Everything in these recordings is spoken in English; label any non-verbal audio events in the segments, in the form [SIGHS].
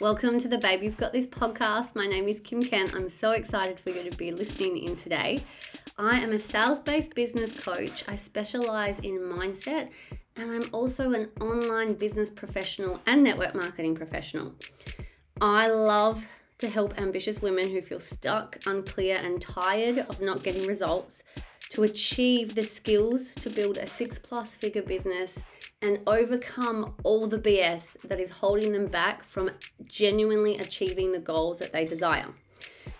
Welcome to the Babe You've Got This podcast. My name is Kim Kent. I'm so excited for you to be listening in today. I am a sales based business coach. I specialize in mindset and I'm also an online business professional and network marketing professional. I love to help ambitious women who feel stuck, unclear, and tired of not getting results to achieve the skills to build a six plus figure business and overcome all the BS that is holding them back from genuinely achieving the goals that they desire.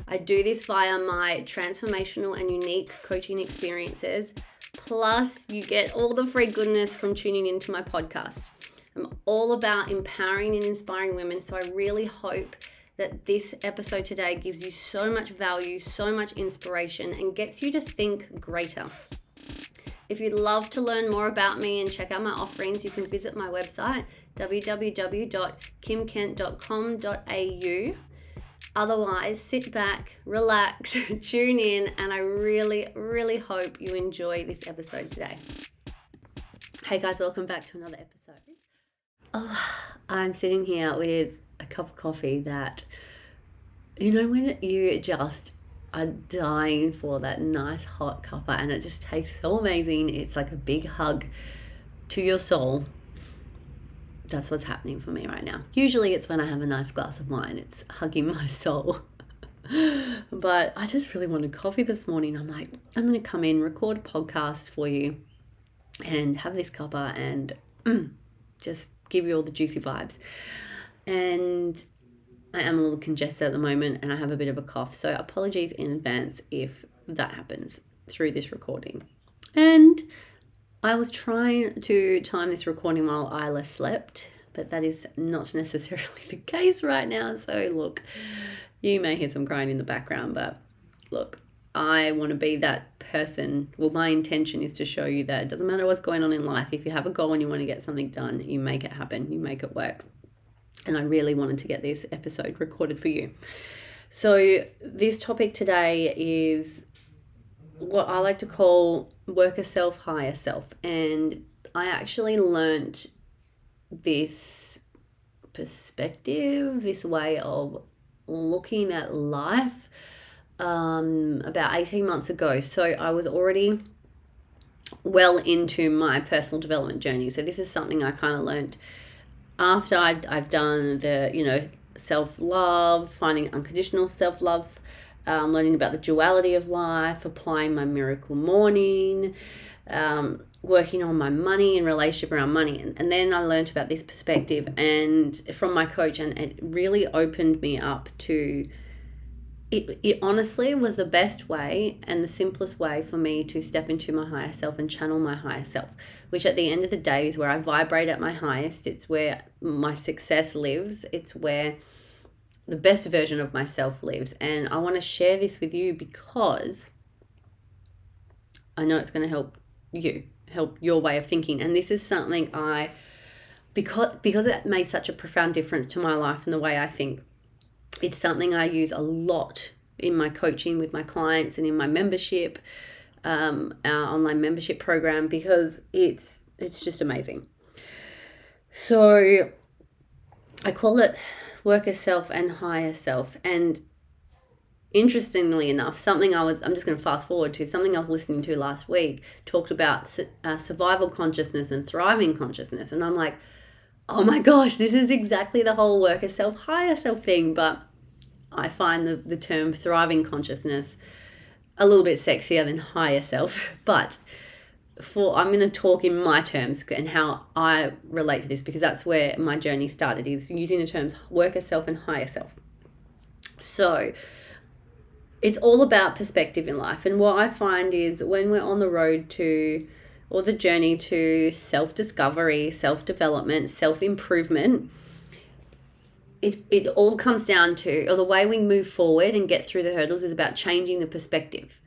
I do this via my transformational and unique coaching experiences. Plus, you get all the free goodness from tuning into my podcast. I'm all about empowering and inspiring women, so I really hope that this episode today gives you so much value, so much inspiration, and gets you to think greater. If you'd love to learn more about me and check out my offerings, you can visit my website www.kimkent.com.au. Otherwise, sit back, relax, [LAUGHS] tune in, and I really, really hope you enjoy this episode today. Hey guys, welcome back to another episode. Oh, I'm sitting here with a cup of coffee that, you know, when you just are dying for that nice hot cuppa and it just tastes so amazing. It's like a big hug to your soul. That's what's happening for me right now. Usually it's when I have a nice glass of wine, it's hugging [LAUGHS] my soul. but I just really wanted coffee this morning. I'm like, I'm going to come in, record a podcast for you, and have this cuppa and mm, [CLEARS THROAT] just give you all the juicy vibes. And I am a little congested at the moment and I have a bit of a cough. So apologies in advance if that happens through this recording. And I was trying to time this recording while Isla slept, but that is not [LAUGHS] necessarily the case right now. So look, you may hear some crying in the background, but look, I want to be that person. Well, my intention is to show you that it doesn't matter what's going on in life. If you have a goal and you want to get something done, you make it happen, you make it work and I really wanted to get this episode recorded for you. So, this topic today is what I like to call worker self, higher self. And I actually learned this perspective, this way of looking at life um, about 18 months ago. So, I was already well into my personal development journey. So, this is something I kind of learned after I'd, I've done the, you know, self love, finding unconditional self love, um, learning about the duality of life, applying my miracle morning, um, working on my money and relationship around money. And, and then I learned about this perspective and from my coach, and it really opened me up to it, it honestly was the best way and the simplest way for me to step into my higher self and channel my higher self, which at the end of the day is where I vibrate at my highest. It's where my success lives. It's where the best version of myself lives. And I want to share this with you because I know it's going to help you, help your way of thinking. And this is something I because because it made such a profound difference to my life and the way I think it's something I use a lot in my coaching with my clients and in my membership, um, our online membership program because it's it's just amazing. So I call it worker self and higher self. And interestingly enough, something I was I'm just going to fast forward to something I was listening to last week talked about uh, survival consciousness and thriving consciousness, and I'm like. Oh my gosh, this is exactly the whole worker self, higher self thing, but I find the, the term thriving consciousness a little bit sexier than higher self. [LAUGHS] But for I'm going to talk in my terms and how I relate to this because that's where my journey started is using the terms worker self and higher self. So it's all about perspective in life. And what I find is when we're on the road to or the journey to self discovery, self development, self improvement, it, it all comes down to, or the way we move forward and get through the hurdles is about changing the perspective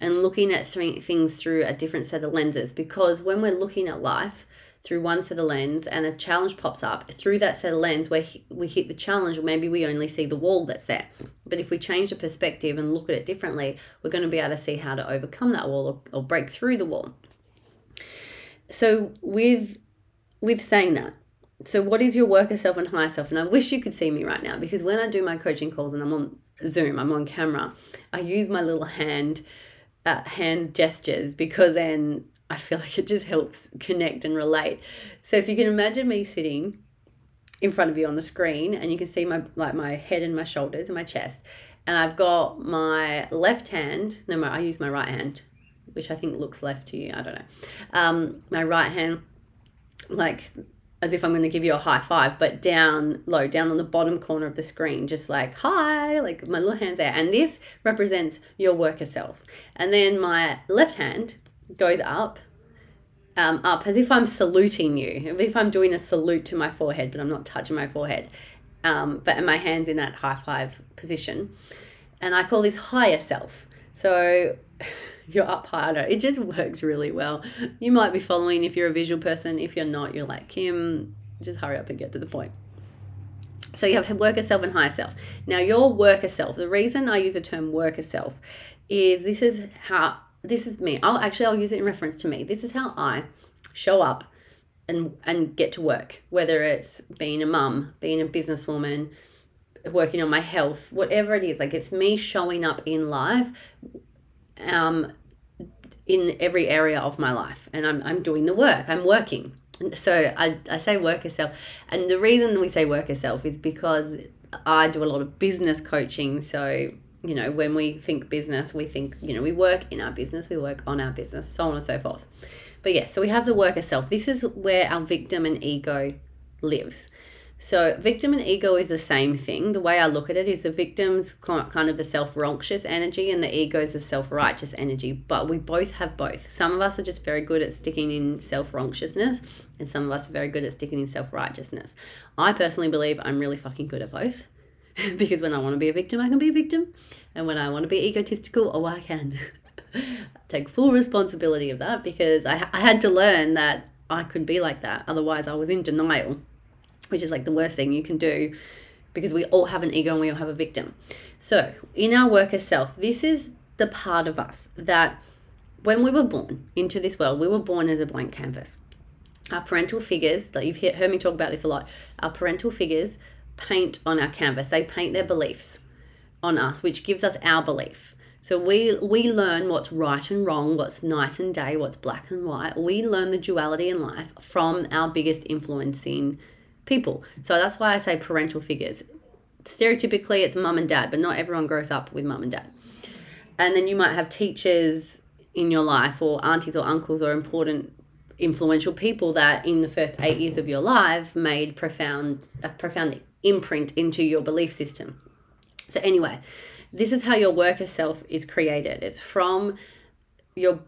and looking at th- things through a different set of lenses. Because when we're looking at life through one set of lens and a challenge pops up, through that set of lens, where we hit the challenge, or maybe we only see the wall that's there. But if we change the perspective and look at it differently, we're going to be able to see how to overcome that wall or, or break through the wall. So with with saying that, so what is your worker self and higher self? And I wish you could see me right now because when I do my coaching calls and I'm on Zoom, I'm on camera, I use my little hand uh, hand gestures because then I feel [LAUGHS] like it just helps connect and relate. So if you can imagine me sitting in front of you on the screen and you can see my like my head and my shoulders and my chest and I've got my left hand no I use my right hand which I think looks left to you I don't know um, my right hand like as if I'm going to give you a high five, but down low, down on the bottom corner of the screen, just like hi, like my little hands there. And this represents your worker self. And then my left hand goes up, um, up as if I'm saluting you, if I'm doing a salute to my forehead, but I'm not touching my forehead. Um, but my hand's in that high five position. And I call this higher self. So you're up higher. It just works really well. You might be following if you're a visual person. If you're not, you're like, Kim, just hurry up and get to the point. So you have worker self and higher self. Now, your worker self, the reason I use the term worker self is this is how, this is me. I'll actually, I'll use it in reference to me. This is how I show up and, and get to work, whether it's being a mum, being a businesswoman, working on my health, whatever it is. Like it's me showing up in life um, in every area of my life and I'm, I'm doing the work i'm working. So I, I say work yourself and the reason we say work yourself is because i do a lot of business coaching. So you know when we think business we think you know we work in our business we work on our business so on and so forth. But yes yeah, so we have the worker self this is where our victim and ego lives so, victim and ego is the same thing. The way I look at it is the victim's kind of the self righteous energy, and the ego is the self righteous energy. But we both have both. Some of us are just very good at sticking in self righteousness, and some of us are very good at sticking in self righteousness. I personally believe I'm really fucking good at both. [LAUGHS] because when I want to be a victim, I can be a victim. And when I want to be egotistical, oh, I can. [LAUGHS] take full responsibility of that because I, I had to learn that I could be like that. Otherwise, I was in denial which is like the worst thing you can do because we all have an ego and we all have a victim. So, in our worker self, this is the part of us that when we were born into this world, we were born as a blank canvas. Our parental figures, like you've heard me talk about this a lot, our parental figures paint on our canvas. They paint their beliefs on us, which gives us our belief. So we we learn what's right and wrong, what's night and day, what's black and white. We learn the duality in life from our biggest influencing people. So that's why I say parental figures. Stereotypically, it's mum and dad, but not everyone grows up with mum and dad. And then you might have teachers in your life, or aunties or uncles, or important influential people that in the first eight years of your life made profound a profound imprint into your belief system. So anyway, this is how your worker self is created. It's from your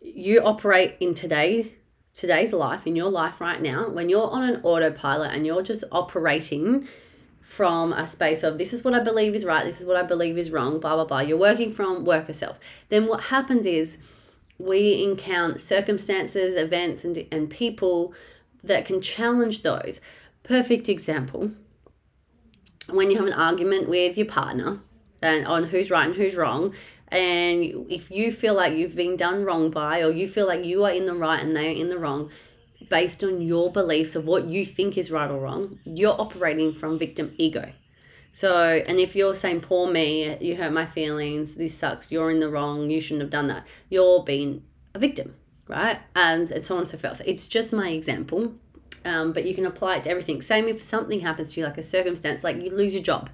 you operate in today today's life, in your life right now, when you're on an autopilot and you're just operating from a space of this is what I believe is right, this is what I believe is wrong, blah, blah, blah, you're working from worker self, then what happens is we encounter circumstances, events, and, and people that can challenge those. Perfect example when you have an argument with your partner and on who's right and who's wrong and if you feel like you've been done wrong by, or you feel like you are in the right and they are in the wrong, based on your beliefs of what you think is right or wrong, you're operating from victim ego. So, and if you're saying, poor me, you hurt my feelings, this sucks, you're in the wrong, you shouldn't have done that, you're being a victim, right? And, and so on and so forth. It's just my example, um, but you can apply it to everything. Same if something happens to you, like a circumstance, like you lose your job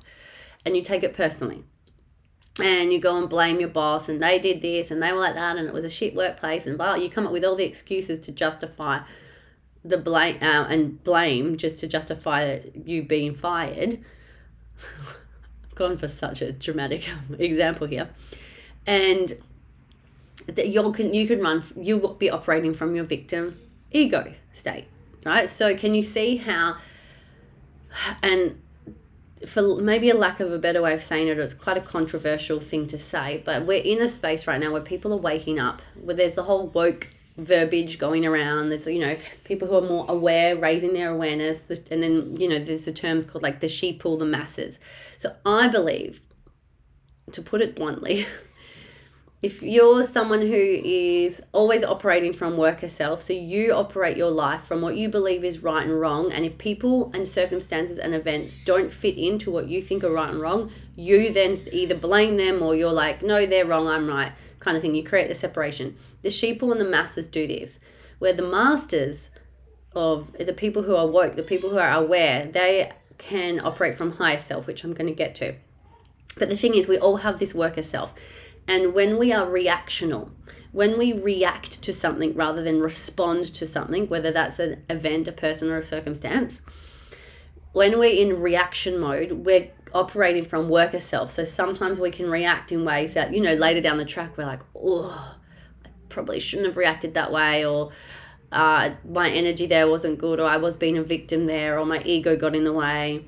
and you take it personally and you go and blame your boss and they did this and they were like that and it was a shit workplace and blah you come up with all the excuses to justify the blame uh, and blame just to justify you being fired. [LAUGHS] Gone for such a dramatic example here. And that you can you can run you will be operating from your victim ego state right? So can you see how and for maybe a lack of a better way of saying it, it's quite a controversial thing to say, but we're in a space right now where people are waking up, where there's the whole woke verbiage going around. There's, you know, people who are more aware, raising their awareness, and then, you know, there's the terms called like the sheep or the masses. So I believe, to put it bluntly, [LAUGHS] if you're someone who is always operating from worker self, so you operate your life from what you believe is right and wrong, and if people and circumstances and events don't fit into what you think are right and wrong, you then either blame them or you're like, no, they're wrong, I'm right, kind of thing. You create the separation. The sheeple and the masses do this, where the masters of the people who are woke, the people who are aware, they can operate from higher self, which I'm going to get to. But the thing is, we all have this worker self. And when we are reactional, when we react to something rather than respond to something, whether that's an event, a person, or a circumstance, when we're in reaction mode, we're operating from worker self. So sometimes we can react in ways that, you know, later down the track, we're like, oh, I probably shouldn't have reacted that way, or uh, my energy there wasn't good, or I was being a victim there, or my ego got in the way.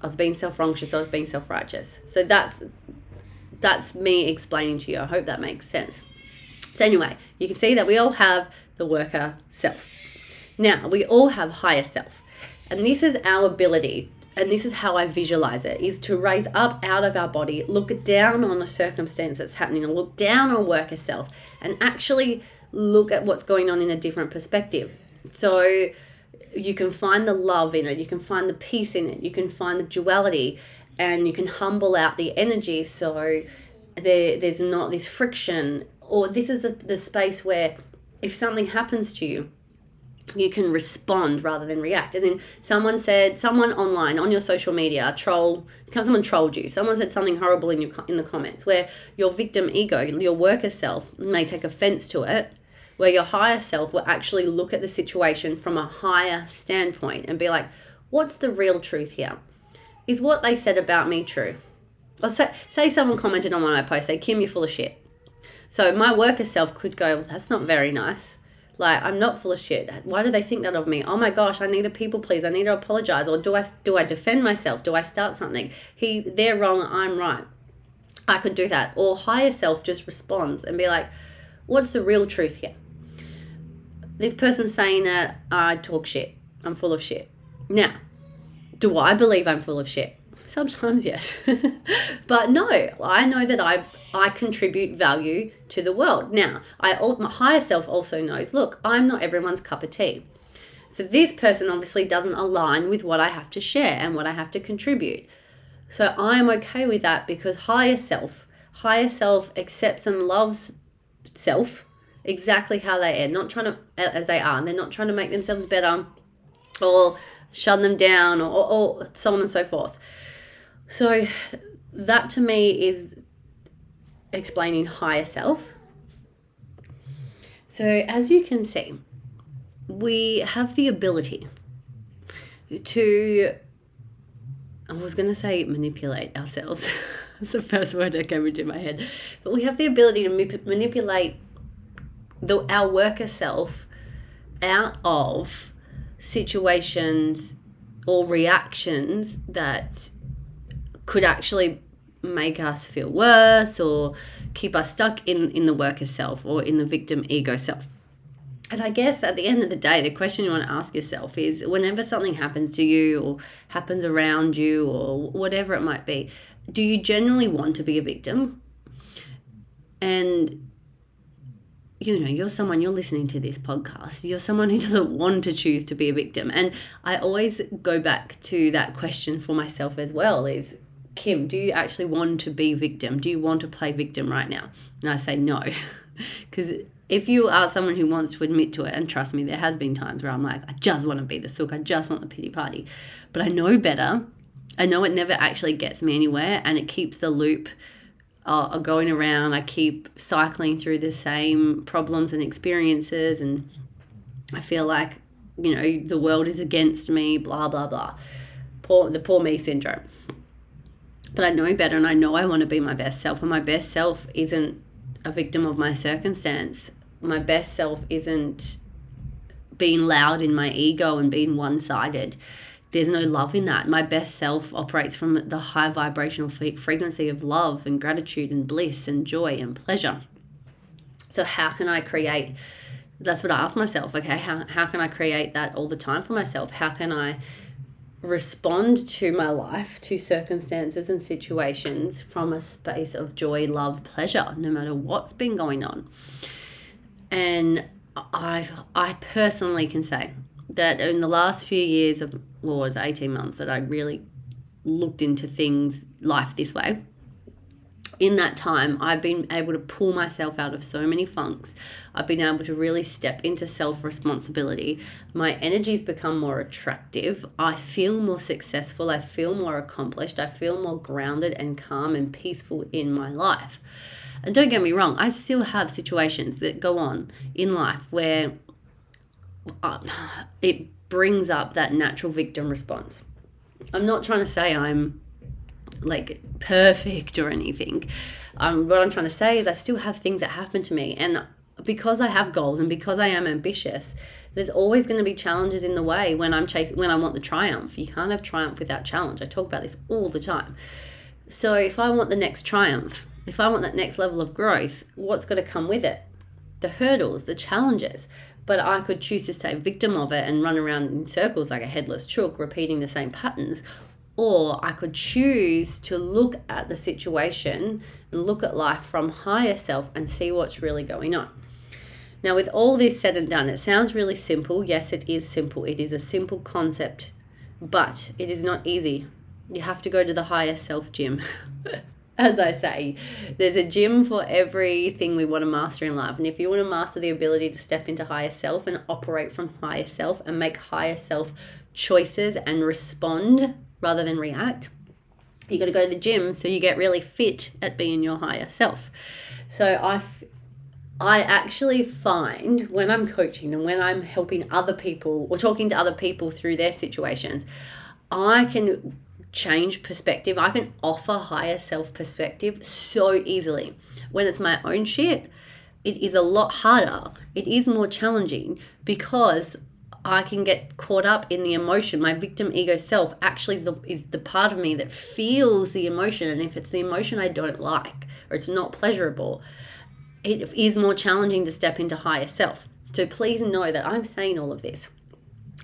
I was being self righteous, I was being self righteous. So that's that's me explaining to you. I hope that makes sense. So, anyway, you can see that we all have the worker self. Now, we all have higher self. And this is our ability, and this is how I visualize it, is to raise up out of our body, look down on a circumstance that's happening, and look down on worker self, and actually look at what's going on in a different perspective. So, you can find the love in it, you can find the peace in it, you can find the duality, and you can humble out the energy so there, there's not this friction. Or this is the, the space where if something happens to you you can respond rather than react. As in someone said someone online on your social media troll someone trolled you. Someone said something horrible in your in the comments where your victim ego your worker self may take offense to it where your higher self will actually look at the situation from a higher standpoint and be like what's the real truth here is what they said about me true? Let's say, say someone commented on one of my posts, say, Kim, you're full of shit. So my worker self could go, well, that's not very nice. Like, I'm not full of shit. Why do they think that of me? Oh my gosh, I need a people please. I need to apologize. Or do I do I defend myself? Do I start something? He they're wrong, I'm right. I could do that. Or higher self just responds and be like, what's the real truth here? This person's saying that I talk shit. I'm full of shit. Now, do I believe I'm full of shit? Sometimes, yes. [LAUGHS] but no, I know that I I contribute value to the world. Now, I my higher self also knows, look, I'm not everyone's cup of tea. So this person obviously doesn't align with what I have to share and what I have to contribute. So I'm okay with that because higher self, higher self accepts and loves self exactly how they are, not trying to as they are, and they're not trying to make themselves better or shut them down or, or so on and so forth. So that to me is explaining higher self. So as you can see, we have the ability to I was going to say manipulate ourselves. [LAUGHS] That's the first word that came into my head. But we have the ability to manipulate the our worker self out of situations or reactions that could actually make us feel worse or keep us stuck in, in the worker self or in the victim ego self. And I guess at the end of the day, the question you want to ask yourself is whenever something happens to you or happens around you or whatever it might be, do you genuinely want to be a victim? And you know, you're someone, you're listening to this podcast, you're someone who [LAUGHS] doesn't want to choose to be a victim. And I always go back to that question for myself as well is, Kim, do you actually want to be victim? Do you want to play victim right now? And I say no. [LAUGHS] Because if you are someone who wants to admit to it, and trust me, there has been times where I'm like, I just want to be the sook, I just want the pity party. But I know better. I know it never actually gets me anywhere and it keeps the loop Uh, are going around. I keep cycling through the same problems and experiences, and I feel like you know the world is against me. Blah blah blah. Poor the poor me syndrome. But I know better, and I know I want to be my best self, and my best self isn't a victim of my circumstance. My best self isn't being loud in my ego and being one sided there's no love in that. My best self operates from the high vibrational frequency of love and gratitude and bliss and joy and pleasure. So, how can I create? That's what I ask myself. Okay, how, how can I create that all the time for myself? How can I respond to my life, to circumstances and situations from a space of joy, love, pleasure, no matter what's been going on. And I I personally can say that in the last few years of well, was 18 months that I really looked into things life this way in that time, I've been able to pull myself out of so many funks. I've been able to really step into self responsibility. My energy's become more attractive. I feel more successful. I feel more accomplished. I feel more grounded and calm and peaceful in my life. And don't get me wrong, I still have situations that go on in life where it brings up that natural victim response. I'm not trying to say I'm like perfect or anything. Um, what I'm trying to say is I still have things that happen to me, and because I have goals and because I am ambitious, there's always going to be challenges in the way when I'm chasing when I want the triumph. You can't have triumph without challenge. I talk about this all the time. So if I want the next triumph, if I want that next level of growth, what's got to come with it? The hurdles, the challenges. But I could choose to stay victim of it and run around in circles like a headless chook, repeating the same patterns, or I could choose to look at the situation and look at life from higher self and see what's really going on. Now, with all this said and done, it sounds really simple. Yes, it is simple. It is a simple concept, but it is not easy. You have to go to the higher self gym. [LAUGHS] As I say, there's a gym for everything we want to master in life. And if you want to master the ability to step into higher self and operate from higher self and make higher self choices and respond rather than react. You got to go to the gym so you get really fit at being your higher self. So I I actually find when I'm coaching and when I'm helping other people or talking to other people through their situations, I can change perspective. I can offer higher self perspective so easily. When it's my own shit, it is a lot harder. It is more challenging because I can get caught up in the emotion. My victim ego self actually is the, is the part of me that feels the emotion. And if it's the emotion I don't like or it's not pleasurable, it is more challenging to step into higher self. So please know that I'm saying all of this.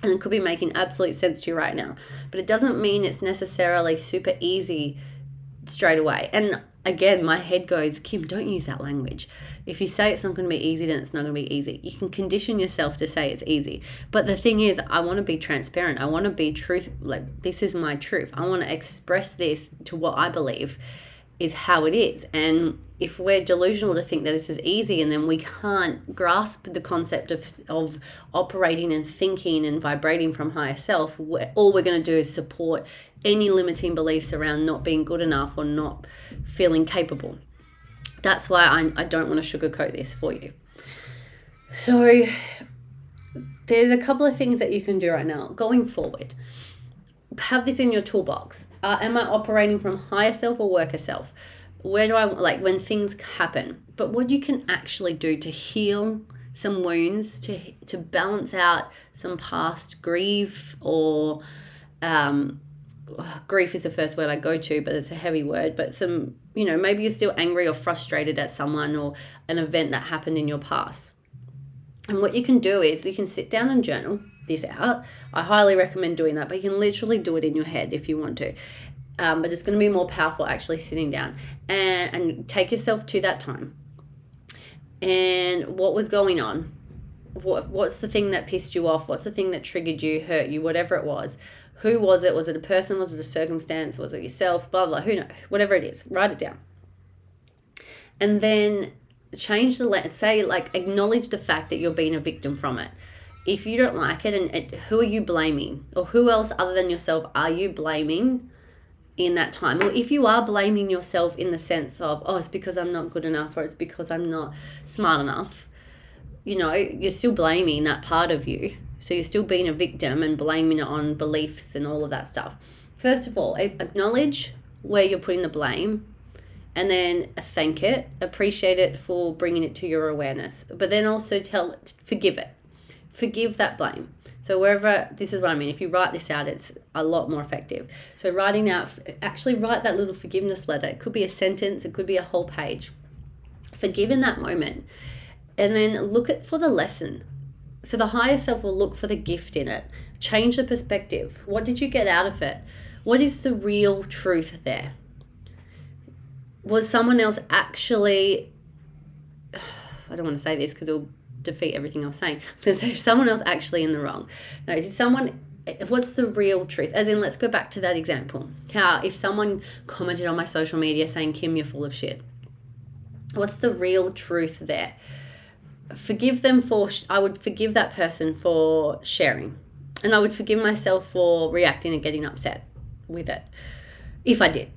And it could be making absolute sense to you right now. But it doesn't mean it's necessarily super easy straight away. And again, my head goes, Kim, don't use that language. If you say it's not going to be easy, then it's not going to be easy. You can condition yourself to say it's easy. But the thing is, I want to be transparent. I want to be truth. Like, this is my truth. I want to express this to what I believe is how it is. And if we're delusional to think that this is easy and then we can't grasp the concept of, of operating and thinking and vibrating from higher self, all we're going to do is support any limiting beliefs around not being good enough or not feeling capable. That's why I, I don't want to sugarcoat this for you. So, there's a couple of things that you can do right now going forward. Have this in your toolbox. Uh, am I operating from higher self or worker self? where do I like when things happen, but what you can actually do to heal some wounds, to to balance out some past grief or um, grief is the first word I go to, but it's a heavy word. But some, you know, maybe you're still angry or frustrated at someone or an event that happened in your past. And what you can do is you can sit down and journal this out. I highly recommend doing that, but you can literally do it in your head if you want to. Um, but it's going to be more powerful actually sitting down. And, and take yourself to that time. And what was going on? What what's the thing that pissed you off? What's the thing that triggered you hurt you whatever it was? Who was it? Was it a person? Was it a circumstance? Was it yourself? Blah blah who knows whatever it is. Write it down. And then change the let say like acknowledge the fact that you're being a victim from it if you don't like it and it, who are you blaming? Or who else other than yourself are you blaming in that time? Or if you are blaming yourself in the sense of oh it's because i'm not good enough or it's because i'm not smart enough you know you're still blaming that part of you. So you're still being a victim and blaming it on beliefs and all of that stuff. First of all acknowledge where you're putting the blame and then thank it. Appreciate it for bringing it to your awareness. But then also tell forgive it forgive that blame so wherever this is what I mean. If you write this out, it's a lot more effective. So writing out, actually write that little forgiveness letter. It could be a sentence. It could be a whole page. Forgive in that moment, and then look at for the lesson. So the higher self will look for the gift in it. Change the perspective. What did you get out of it? What is the real truth there? Was someone else actually. [SIGHS] I don't want to say this because it'll defeat everything I was saying. I was going [LAUGHS] to say, if someone else actually in the wrong. No, did someone what's the real truth? As in let's go back to that example. How if someone commented on my social media saying kim you're full of shit. What's the real truth there? Forgive them for i would forgive that person for sharing. And i would forgive myself for reacting and getting upset with it if i did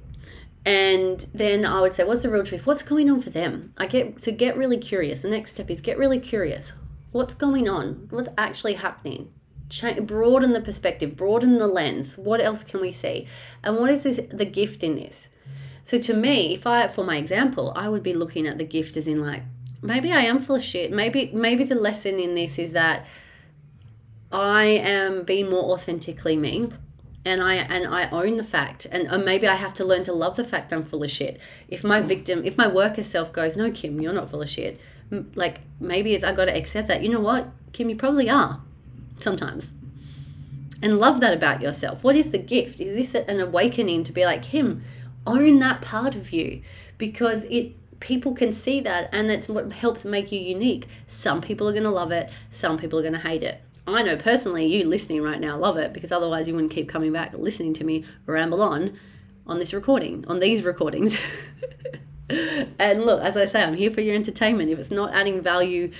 and then i would say what's the real truth what's going on for them i get to get really curious the next step is get really curious what's going on what's actually happening broaden the perspective, broaden the lens. What else can we see? And what is this, the gift in this? So to me, if I, for my example, I would be looking at the gift as in like, maybe I am full of shit. Maybe, maybe the lesson in this is that I am being more authentically me and I and I own the fact and, and maybe I have to learn to love the fact I'm full of shit. If my victim, if my worker self goes, no, Kim, you're not full of shit. Like maybe it's I got to accept that. You know what, Kim, you probably are sometimes and love that about yourself. What is the gift? Is this an awakening to be like him? Own that part of you because it people can see that and that's what helps make you unique. Some people are going to love it, some people are going to hate it. I know personally you listening right now love it because otherwise you wouldn't keep coming back listening to me ramble on on this recording, on these recordings. [LAUGHS] and look, as I say, I'm here for your entertainment. If it's not adding value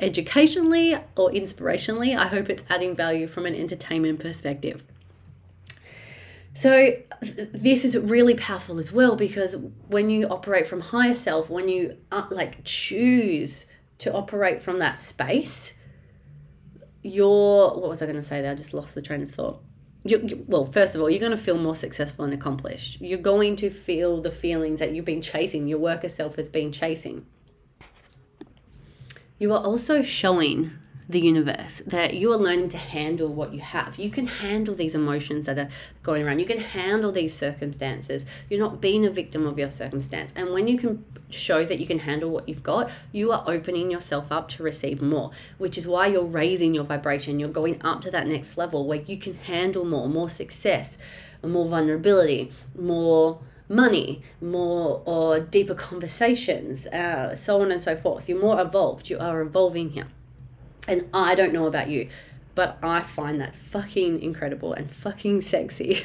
educationally or inspirationally. I hope it's adding value from an entertainment perspective. So, this is really powerful as well because when you operate from higher self, when you uh, like choose to operate from that space, you're what was I going to say there? I just lost the train of thought. You, you, well, first of all, you're going to feel more successful and accomplished. You're going to feel the feelings that you've been chasing, your worker self has been chasing you are also showing the universe that you are learning to handle what you have. You can handle these emotions that are going around. You can handle these circumstances. You're not being a victim of your circumstance. And when you can show that you can handle what you've got, you are opening yourself up to receive more, which is why you're raising your vibration. You're going up to that next level where you can handle more, more success, more vulnerability, more money, more or deeper conversations, uh, so on and so forth. You're more evolved. You are evolving here. And I don't know about you, but I find that fucking incredible and fucking sexy.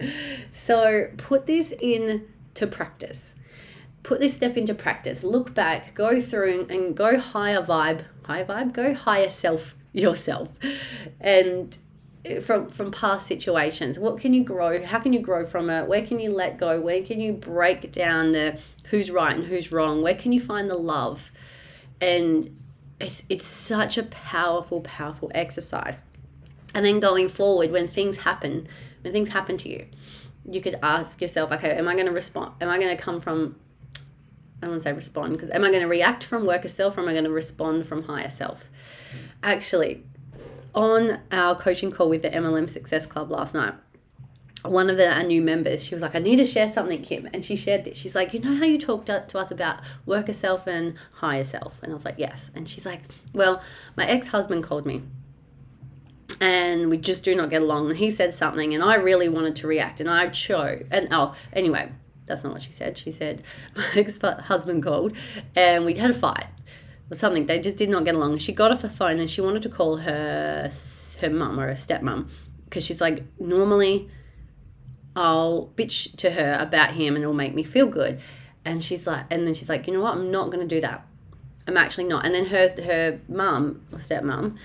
[LAUGHS] so put this in to practice. Put this step into practice. Look back, go through and go higher vibe, higher vibe, go higher self [LAUGHS] yourself. And eh, from from past situations what can you grow how can you grow from it where can you let go where can you break down the who's right and who's wrong where can you find the love and it's it's such a powerful powerful exercise. And then going forward when things happen when things happen to you you could ask yourself okay am i going to respond am i going to come from i want to say respond because am i going to react from worker self or am i going to respond from higher self? Actually on our coaching call with the MLM Success Club last night, one of the our new members, she was like, I need to share something, Kim. And she shared this. She's like, You know how you talked to, us about worker self and higher self? And I was like, Yes. And she's like, Well, my ex husband called me and we just do not get along. And he said something, and I really wanted to react, and I chose. And oh, anyway, that's not what she said. She said [LAUGHS] my ex husband called, and we had a fight or something. They just did not get along. She got off the phone and she wanted to call her her mum or her stepmom because she's like normally I'll bitch to her about him and it'll make me feel good. And she's like, and then she's like, you know what? I'm not going to do that. I'm actually not. And then her her mum stepmom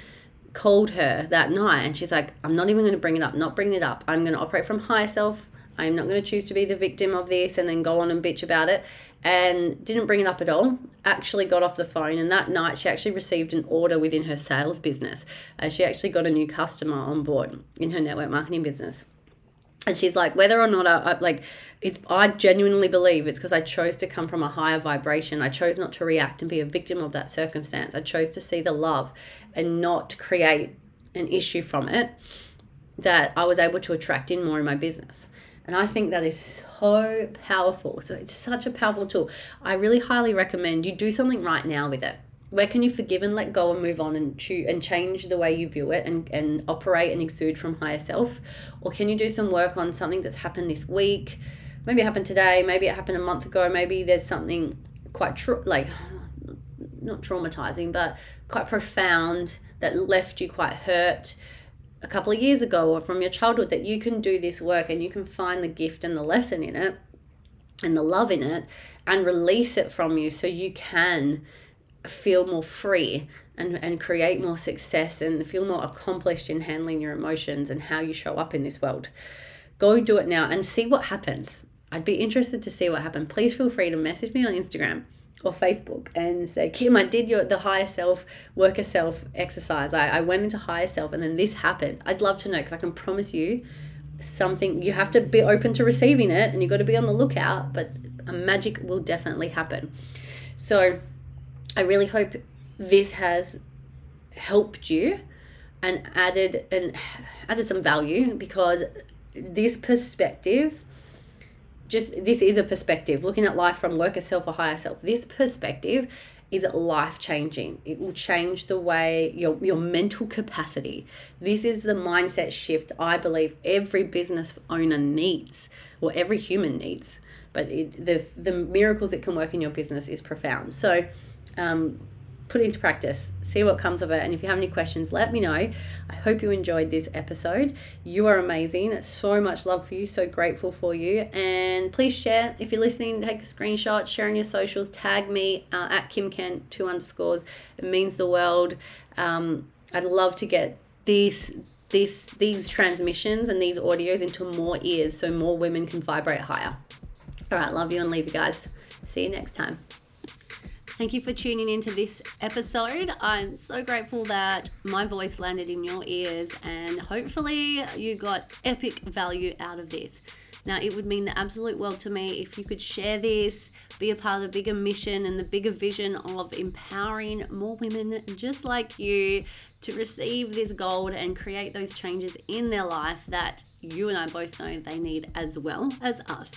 called her that night and she's like, I'm not even going to bring it up. Not bringing it up. I'm going to operate from higher self. I'm not going to choose to be the victim of this and then go on and bitch about it and didn't bring it up at all. Actually, got off the phone, and that night she actually received an order within her sales business. Uh, she actually got a new customer on board in her network marketing business. And she's like, whether or not I, I like, it's I genuinely believe it's because I chose to come from a higher vibration. I chose not to react and be a victim of that circumstance. I chose to see the love and not create an issue from it. That I was able to attract in more in my business. And I think that is so powerful. So it's such a powerful tool. I really highly recommend you do something right now with it. Where can you forgive and let go and move on and choose and change the way you view it and, and operate and exude from higher self? Or can you do some work on something that's happened this week? Maybe it happened today, maybe it happened a month ago, maybe there's something quite true, like not traumatizing, but quite profound that left you quite hurt a couple of years ago or from your childhood that you can do this work and you can find the gift and the lesson in it and the love in it and release it from you so you can feel more free and, and create more success and feel more accomplished in handling your emotions and how you show up in this world. Go do it now and see what happens. I'd be interested to see what happens. Please feel free to message me on Instagram or Facebook and say, Kim, I did your the higher self, worker self exercise. I, I went into higher self and then this happened. I'd love to know because I can promise you something you have to be open to receiving it and you've got to be on the lookout, but a magic will definitely happen. So I really hope this has helped you and added and added some value because this perspective just this is a perspective. Looking at life from worker self or higher self this perspective is life changing it will change the way your your mental capacity. This is the mindset shift i believe every business owner needs or every human needs. But it, the the miracles that can work in your business is profound. So um, put into practice, see what comes of it. And if you have any questions, let me know. I hope you enjoyed this episode. You are amazing. So much love for you. So grateful for you. And please share if you're listening. Take a screenshot, share on your socials, tag me uh, at Kim Kent two underscores. It means the world. Um, I'd love to get these these these transmissions and these audios into more ears so more women can vibrate higher. All right, love you and leave you guys. See you next time. Thank you for tuning into this episode. I'm so grateful that my voice landed in your ears and hopefully you got epic value out of this. Now, it would mean the absolute world to me if you could share this, be a part of the bigger mission and the bigger vision of empowering more women just like you to receive this gold and create those changes in their life that you and I both know they need as well as us.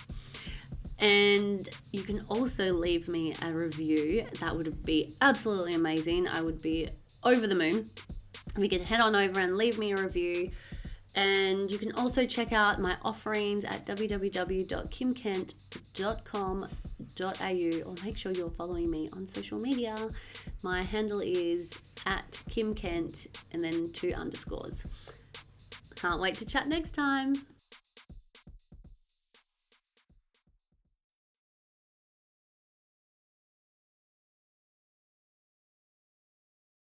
And you can also leave me a review. That would be absolutely amazing. I would be over the moon. We can head on over and leave me a review. And you can also check out my offerings at www.kimkent.com.au or make sure you're following me on social media. My handle is at kimkent and then two underscores. Can't wait to chat next time.